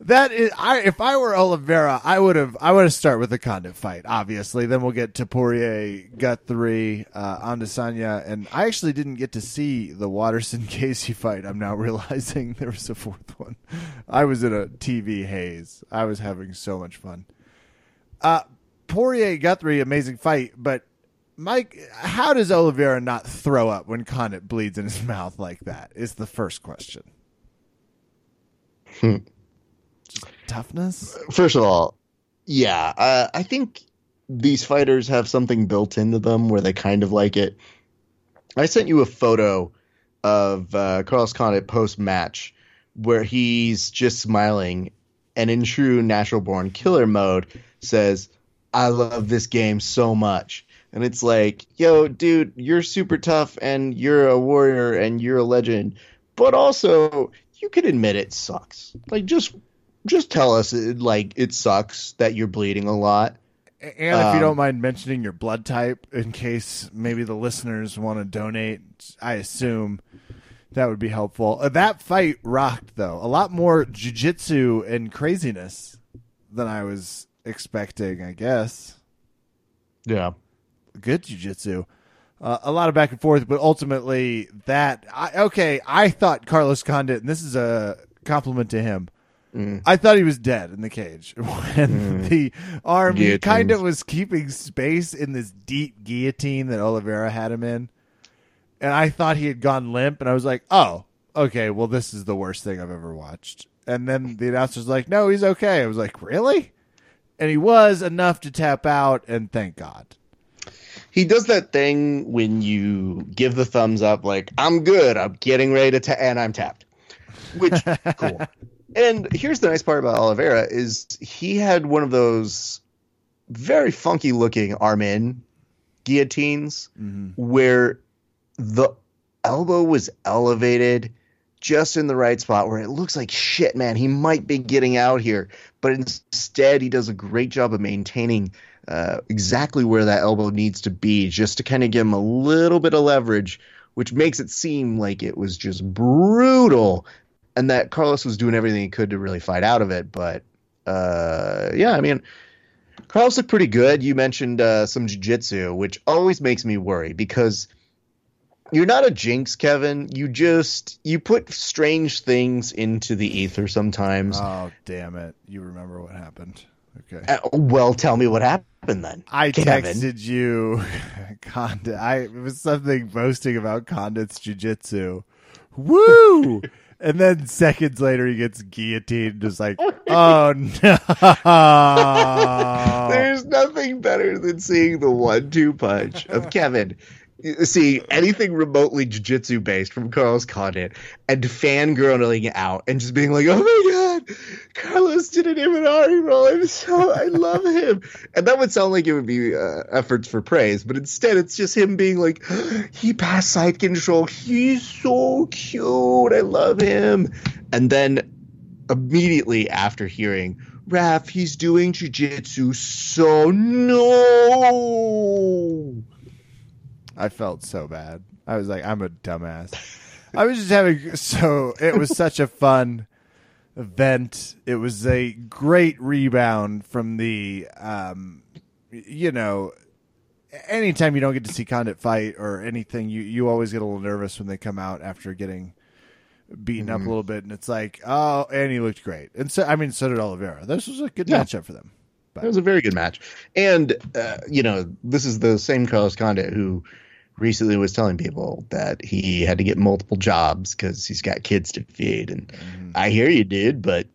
That is, I if I were Oliveira, I would have I would have start with the Condit fight, obviously. Then we'll get to Poirier, Gaethje, uh, Adesanya, and I actually didn't get to see the Waterson Casey fight. I'm now realizing there was a fourth one. I was in a TV haze. I was having so much fun. Uh, Poirier Gaethje, amazing fight, but Mike, how does Oliveira not throw up when Condit bleeds in his mouth like that? Is the first question. Hmm. Toughness. First of all, yeah, uh, I think these fighters have something built into them where they kind of like it. I sent you a photo of uh, Carlos Condit post match where he's just smiling and in true natural born killer mode says, I love this game so much. And it's like, yo, dude, you're super tough and you're a warrior and you're a legend, but also you can admit it sucks. Like just just tell us it, like it sucks that you're bleeding a lot. And if you Um, don't mind mentioning your blood type, in case maybe the listeners want to donate, I assume that would be helpful. Uh, that fight rocked, though. A lot more jujitsu and craziness than I was expecting, I guess. Yeah. Good jujitsu. Uh, a lot of back and forth, but ultimately, that. I, okay, I thought Carlos Condit, and this is a compliment to him. Mm. I thought he was dead in the cage when the arm kind of was keeping space in this deep guillotine that Oliveira had him in, and I thought he had gone limp, and I was like, "Oh, okay, well this is the worst thing I've ever watched." And then the announcer's like, "No, he's okay." I was like, "Really?" And he was enough to tap out, and thank God. He does that thing when you give the thumbs up, like, I'm good, I'm getting ready to, ta- and I'm tapped. Which, cool. And here's the nice part about Oliveira is he had one of those very funky looking arm in guillotines Mm-hmm. where the elbow was elevated just in the right spot where it looks like shit, man. He might be getting out here, but instead he does a great job of maintaining uh, exactly where that elbow needs to be, just to kind of give him a little bit of leverage, which makes it seem like it was just brutal, and that Carlos was doing everything he could to really fight out of it. But uh, yeah, I mean. Carlos looked pretty good. You mentioned uh, some jiu-jitsu, which always makes me worry because you're not a jinx, Kevin. You just you put strange things into the ether sometimes. Oh damn it! You remember what happened? Okay. Uh, well, tell me what happened then. I Kevin. texted you, Condit. I it was something boasting about Condit's jujitsu. Woo! and then seconds later, he gets guillotined. Just like, oh no! There's nothing better than seeing the one-two punch of Kevin see anything remotely jiu-jitsu based from Carlos Condit and fangirling out and just being like, oh my god, Carlos did an Imanari roll. I'm so I love him. And that would sound like it would be uh, efforts for praise, but instead it's just him being like, he passed side control. He's so cute. I love him. And then immediately after hearing Raph, he's doing jiu-jitsu, so no I felt so bad. I was like, I'm a dumbass. I was just having so it was such a fun event. It was a great rebound from the um you know anytime you don't get to see Condit fight or anything, you you always get a little nervous when they come out after getting beaten mm-hmm. up a little bit and it's like, oh, and he looked great. And so I mean so did Oliveira. This was a good yeah. matchup for them. But. It was a very good match. And uh, you know, this is the same Carlos Condit who recently was telling people that he had to get multiple jobs because he's got kids to feed. And mm. I hear you, dude, but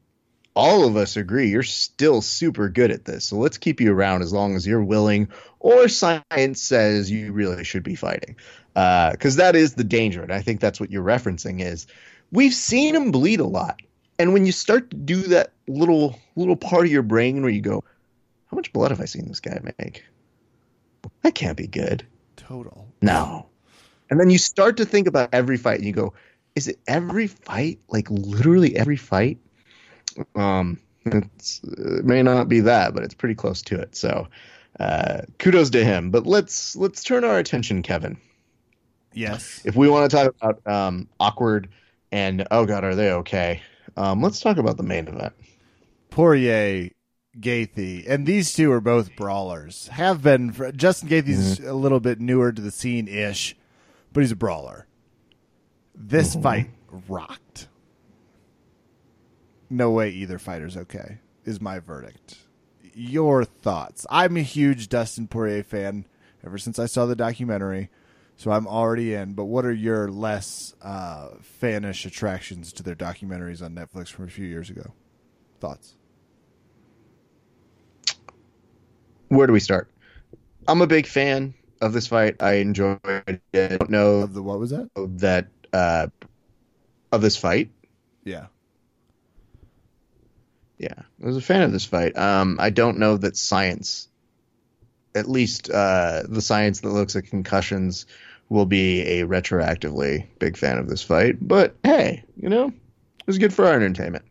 all of us agree you're still super good at this. So let's keep you around as long as you're willing or science says you really should be fighting. Because uh, that is the danger. And I think that's what you're referencing is we've seen him bleed a lot. And when you start to do that little little part of your brain where you go, how much blood have I seen this guy make? That can't be good total. No. And then you start to think about every fight and you go, is it every fight? Like literally every fight? Um, it may not be that, but it's pretty close to it. So, uh, kudos to him. But let's let's turn our attention, Kevin. Yes. If we want to talk about um, awkward and oh god, are they okay? Um, let's talk about the main event. Poirier Gaethje, and these two are both brawlers. Have been for, Justin Gaethje's mm-hmm. a little bit newer to the scene ish, but he's a brawler. This mm-hmm. fight rocked. No way either fighter's okay. Is my verdict. Your thoughts? I'm a huge Dustin Poirier fan ever since I saw the documentary, so I'm already in. But what are your less uh, fanish attractions to their documentaries on Netflix from a few years ago? Thoughts? Where do we start? I'm a big fan of this fight. I enjoyed it. I don't know of the what was that? That uh, of this fight. Yeah. Yeah, I was a fan of this fight. Um, I don't know that science, at least uh, the science that looks at concussions, will be a retroactively big fan of this fight. But hey, you know, it was good for our entertainment.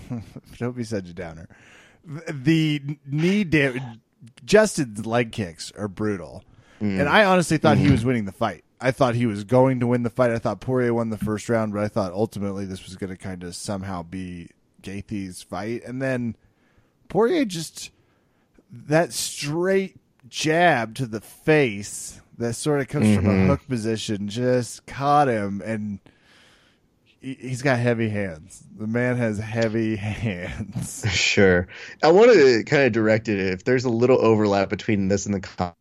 don't be such a downer. The knee damage Justin's leg kicks are brutal. Mm. And I honestly thought mm. he was winning the fight. I thought he was going to win the fight. I thought Poirier won the first round, but I thought ultimately this was going to kind of somehow be Gaethje's fight. And then Poirier just that straight jab to the face that sort of comes mm-hmm. from a mm-hmm. hook position just caught him and he's got heavy hands. The man has heavy hands. Sure. I want to kind of direct it if there's a little overlap between this and the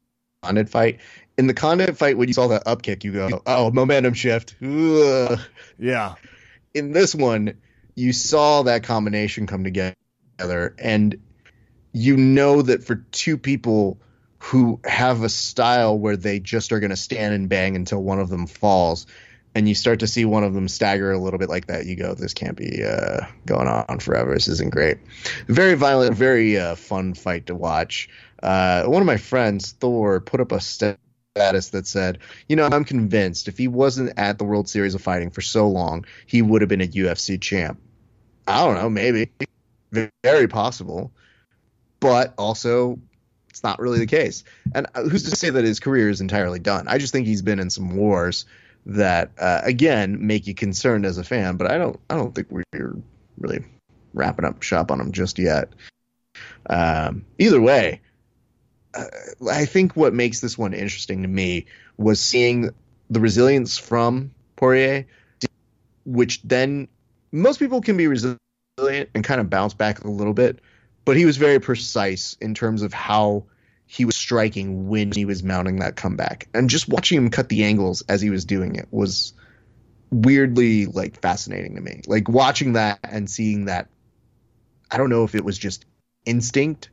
Condit fight. In the Condit fight, when you saw that up kick, you go, "Oh, momentum shift." Ugh. Yeah. In this one, you saw that combination come together, and you know that for two people who have a style where they just are going to stand and bang until one of them falls and you start to see one of them stagger a little bit like that, you go, "This can't be uh, going on forever. This isn't great." Very violent, very uh, fun fight to watch. Uh, one of my friends, Thor, put up a status that said, you know, I'm convinced if he wasn't at the World Series of Fighting for so long, he would have been a UFC champ. I don't know, maybe. Very possible. But also, it's not really the case. And uh, who's to say that his career is entirely done? I just think he's been in some wars that, uh, again, make you concerned as a fan. But I don't, I don't think we're really wrapping up shop on him just yet. Um, either way, uh, I think what makes this one interesting to me was seeing the resilience from Poirier, which then most people can be resilient and kind of bounce back a little bit, but he was very precise in terms of how he was striking when he was mounting that comeback. And just watching him cut the angles as he was doing it was weirdly like fascinating to me. Like watching that and seeing that I don't know if it was just instinct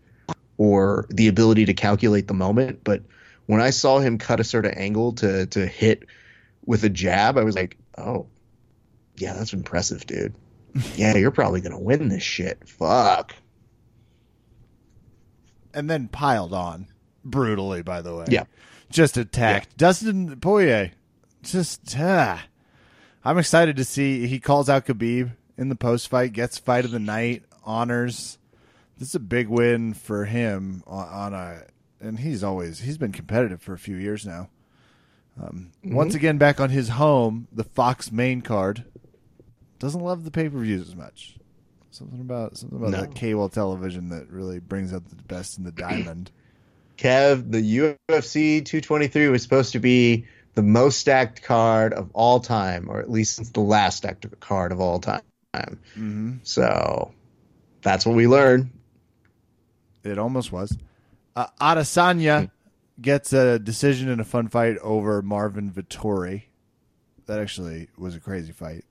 or the ability to calculate the moment, but when I saw him cut a certain angle to to hit with a jab, I was like, "Oh, yeah, that's impressive, dude. Yeah, you're probably gonna win this shit. Fuck." And then piled on brutally. By the way, Yeah. just attacked Yeah. Dustin Poirier. Just, ah. I'm excited to see. He calls out Khabib in the post fight, gets fight of the night, honors. This is a big win for him on, on a, and he's always he's been competitive for a few years now. Um, Once again, back on his home, the Fox main card doesn't love the pay per views as much. Something about something about No. that cable television that really brings out the best in the diamond. Kev, the UFC 223 was supposed to be the most stacked card of all time, or at least since the last stacked card of all time. hmm So that's what we learned. It almost was. Uh, Adesanya gets a decision in a fun fight over Marvin Vettori. That actually was a crazy fight.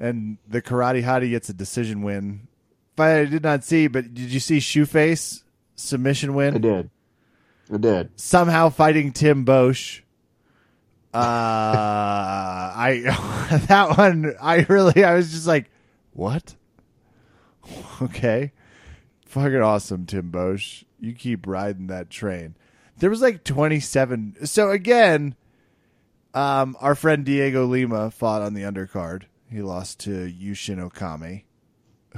And the Karate Hottie gets a decision win. Fight I did not see, but did you see Shoeface submission win? I did. I did. Somehow fighting Tim Boetsch. Uh, I that one I really I was just like, what? Okay, fucking awesome, Tim Boetsch. You keep riding that train. There was like twenty seven. So again, um, our friend Dhiego Lima fought on the undercard. He lost to Yushin Okami,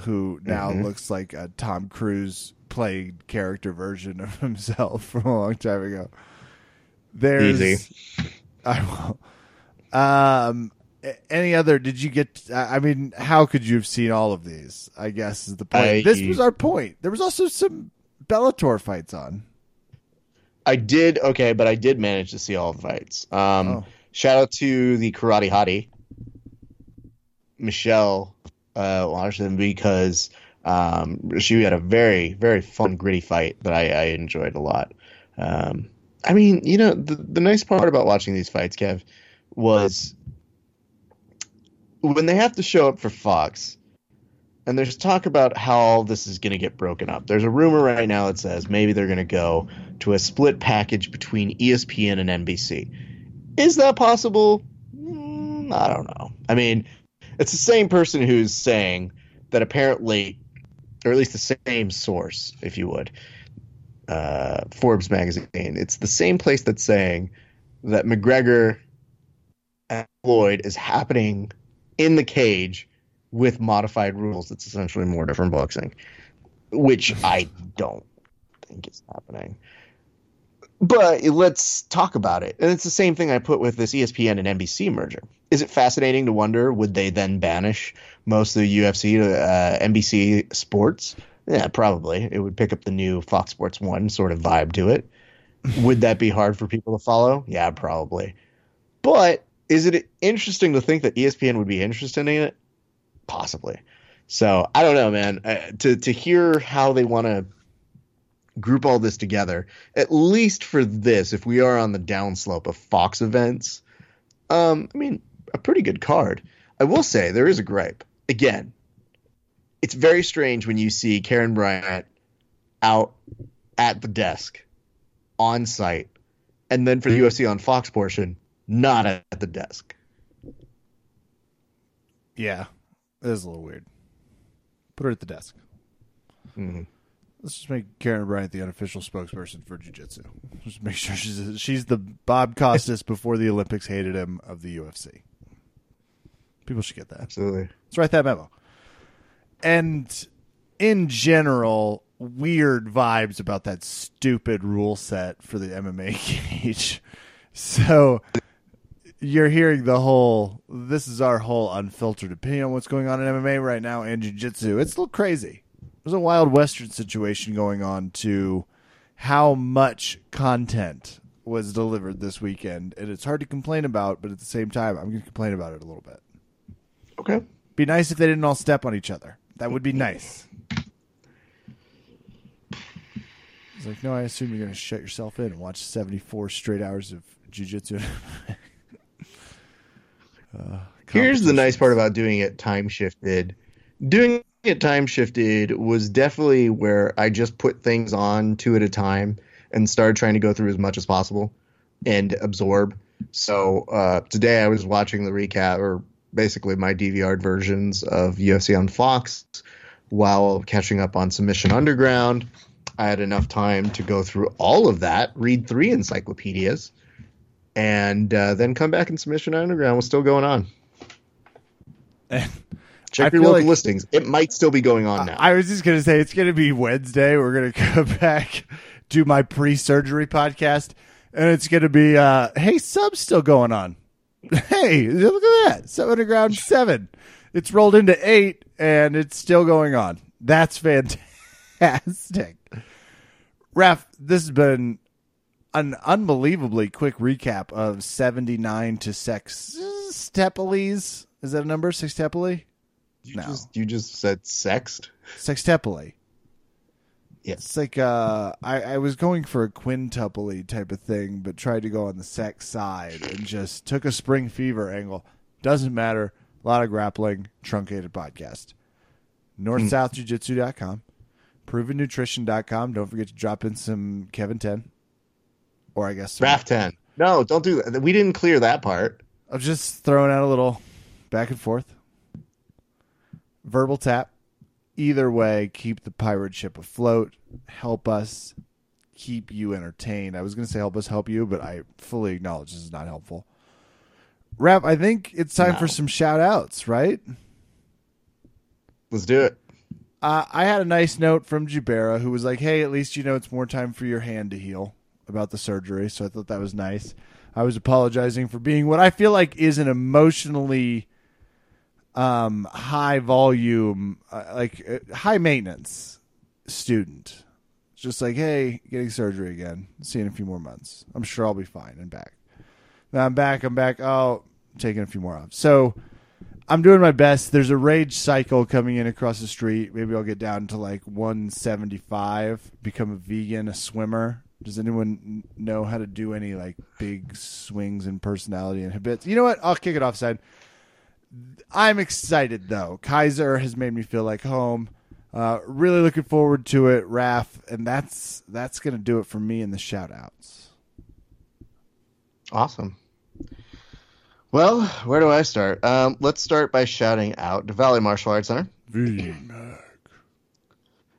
who now looks like a Tom Cruise played character version of himself from a long time ago. There's Easy. I will. Um, any other? Did you get? I I mean, how could you have seen all of these? I guess is the point. I- this was our point. There was also some Bellator fights on. I did okay, but I did manage to see all the fights. Um, Oh. Shout out to the Karate Hottie, Michelle uh, Waterson, because um, she had a very, very fun, gritty fight that I, I enjoyed a lot. Um, I mean, you know, the, the nice part about watching these fights, Kev, was when they have to show up for Fox, and there's talk about how this is going to get broken up. There's a rumor right now that says maybe they're going to go to a split package between ESPN and NBC. Is that possible? Mm, I don't know. I mean, it's the same person who's saying that apparently, or at least the same source, if you would, uh, Forbes magazine. It's the same place that's saying that McGregor and Floyd is happening in the cage with modified rules. It's essentially more different boxing, which I don't think is happening. But let's talk about it. And it's the same thing I put with this ESPN and NBC merger. Is it fascinating to wonder would they then banish most of the UFC to uh, NBC Sports? Yeah, probably. It would pick up the new Fox Sports 1 sort of vibe to it. would that be hard for people to follow? Yeah, probably. But is it interesting to think that ESPN would be interested in it? Possibly. So I don't know, man. Uh, to to hear how they want to group all this together, at least for this, if we are on the downslope of Fox events, um, I mean, a pretty good card. I will say there is a gripe. Again, it's very strange when you see Karyn Bryant out at the desk on site, and then for the UFC on Fox portion, not at the desk. Yeah, it is a little weird. Put her at the desk. Mhm. Let's just make Karyn Bryant the unofficial spokesperson for jiu-jitsu. Just make sure she's she's the Bob Costas before the Olympics hated him of the UFC. People should get that. Absolutely. Let's write that memo. And in general, weird vibes about that stupid rule set for the MMA cage. So you're hearing the whole this is our whole unfiltered opinion on what's going on in MMA right now and jiu-jitsu. It's a little crazy. There's a wild western situation going on to how much content was delivered this weekend and it's hard to complain about, but at the same time I'm going to complain about it a little bit. Okay. Be nice if they didn't all step on each other. That would be nice. It's like, no, I assume you're going to shut yourself in and watch 74 straight hours of jujitsu. uh, Here's the nice part about doing it time shifted. Doing it time shifted was definitely where I just put things on two at a time and started trying to go through as much as possible and absorb. So uh, today I was watching the recap or basically my DVR versions of UFC on Fox while catching up on Submission Underground. I had enough time to go through all of that, read three encyclopedias, and uh, then come back and Submission Underground was still going on. Check your local like- listings. It might still be going on now. I was just going to say, it's going to be Wednesday. We're going to come back, do my pre surgery podcast, and it's going to be, uh, hey, sub's still going on. Hey, look at that. Sub Underground 7. It's rolled into 8, and it's still going on. That's fantastic. Ref, this has been an unbelievably quick recap of 79 to Sex Stepolis. Is that a number? Sextepoli? you, no. just, you just said sexed. Sextepoli. It's like uh, I, I was going for a quintuply type of thing, but tried to go on the sex side and just took a spring fever angle. Doesn't matter. A lot of grappling, truncated podcast. NorthSouthJujitsu.com, ProvenNutrition.com. Don't forget to drop in some Kevin 10. Or I guess some, Raf 10. No, don't do that. We didn't clear that part. I'm just throwing out a little back and forth. Verbal tap. Either way, keep the pirate ship afloat. Help us keep you entertained. I was going to say help us help you, but I fully acknowledge this is not helpful. Rap, I think it's time No. for some shout outs, right? Let's do it. Uh, I had a nice note from Jubera who was like, "Hey, at least you know it's more time for your hand to heal about the surgery." So I thought that was nice. I was apologizing for being what I feel like is an emotionally um, high volume, uh, like uh, high maintenance student. Just like, hey, getting surgery again. See you in a few more months. I'm sure I'll be fine and back. Now I'm back. I'm back. Oh, taking a few more off. So I'm doing my best. There's a rage cycle coming in across the street. Maybe I'll get down to like 175, become a vegan, a swimmer. Does anyone know how to do any like big swings in personality and habits? You know what? I'll kick it offside. I'm excited though. Kaiser has made me feel like home. Uh, really looking forward to it, Raf, and that's that's gonna do it for me in the shout outs. Awesome. Well, where do I start? Um, let's start by shouting out the Valley Martial Arts Center.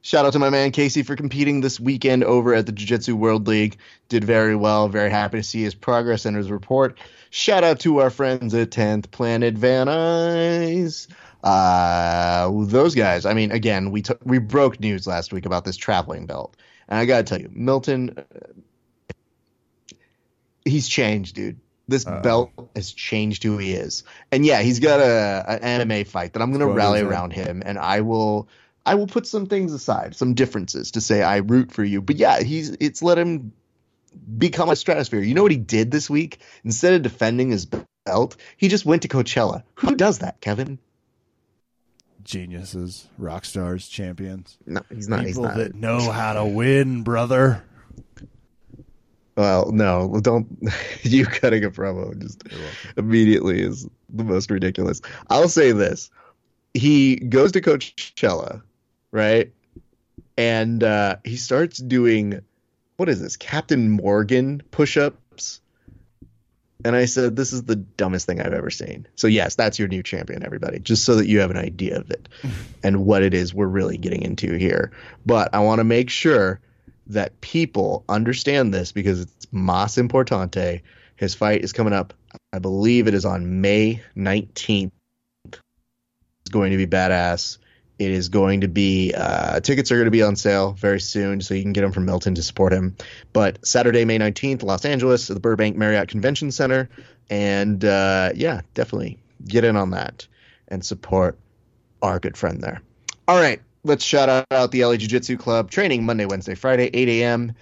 Shout out to my man Casey for competing this weekend over at the Jiu Jitsu World League. Did very well. Very happy to see his progress and his report. Shout out to our friends at 10th Planet Van Nuys. Uh, those guys. I mean, again, we took we broke news last week about this traveling belt, and I gotta tell you, Milton, uh, he's changed, dude. This Uh-oh. belt has changed who he is, and yeah, he's got a an MMA fight that I'm gonna rally around him, and I will. I will put some things aside, some differences to say I root for you. But yeah, he's it's let him become a stratosphere. You know what he did this week? Instead of defending his belt, he just went to Coachella. Who does that, Kevin? Geniuses, rock stars, champions, No, he's not. he's people not. that know how to win, brother. Well, no, don't. you cutting a promo just immediately is the most ridiculous. I'll say this: he goes to Coachella, right? And uh, he starts doing what is this? Captain Morgan push-ups. And I said, This is the dumbest thing I've ever seen. So, yes, that's your new champion, everybody, just so that you have an idea of it and what it is we're really getting into here. But I want to make sure that people understand this because it's mas importante. His fight is coming up, I believe it is on May 19th. It's going to be badass. It is going to be uh, tickets are going to be on sale very soon, so you can get them from Milton to support him. But Saturday, May nineteenth, Los Angeles, at the Burbank Marriott Convention Center, and uh, yeah, definitely get in on that and support our good friend there. All right, let's shout out the LA Jiu Jitsu Club training Monday, Wednesday, Friday, 8 a.m.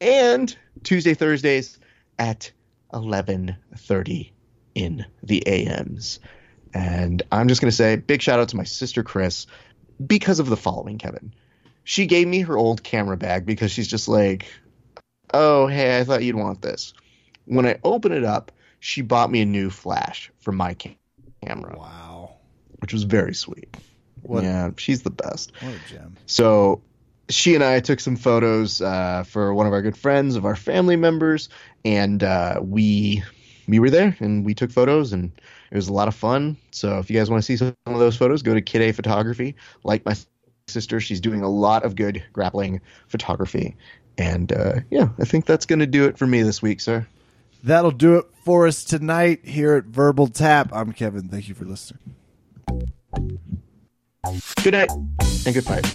and Tuesday, Thursdays at 11:30 in the AMs. And I'm just going to say big shout out to my sister Chris because of the following, Kevin. She gave me her old camera bag because she's just like, "Oh, hey, I thought you'd want this." When I open it up, she bought me a new flash for my cam- camera, Wow. which was very sweet. What, yeah, she's the best. what a gem. So she and I took some photos uh, for one of our good friends of our family members, and uh, we we were there and we took photos, and it was a lot of fun. So if you guys want to see some of those photos, go to Kid A Photography. Like my sister, she's doing a lot of good grappling photography, and uh, yeah, I think that's going to do it for me this week, sir. That'll do it for us tonight here at Verbal Tap. I'm Kevin. Thank you for listening. Good night and good fight.